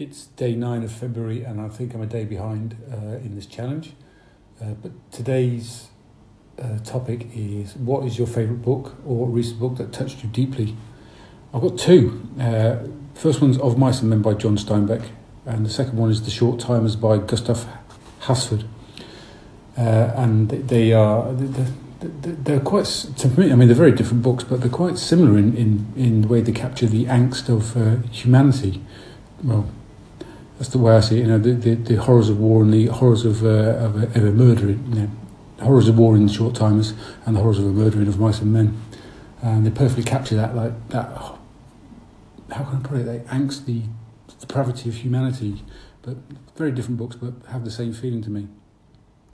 It's day nine of February, and I think I'm a day behind uh, in this challenge. Uh, but today's uh, topic is what is your favourite book or recent book that touched you deeply? I've got two. Uh, first one's Of Mice and Men by John Steinbeck, and the second one is The Short Timers by Gustav Hasford. Uh, and they are they're quite to me. I mean, they're very different books, but they're quite similar in in, in the way they capture the angst of uh, humanity. Well, that's the way I see it. You know, the, the, the horrors of war and the horrors of, uh, of, a, of a. You know, horrors of war in the short timers and the horrors of a murdering of mice and men. And they perfectly capture that, like that. How can I put it? They angst the depravity of humanity, but very different books, but have the same feeling to me.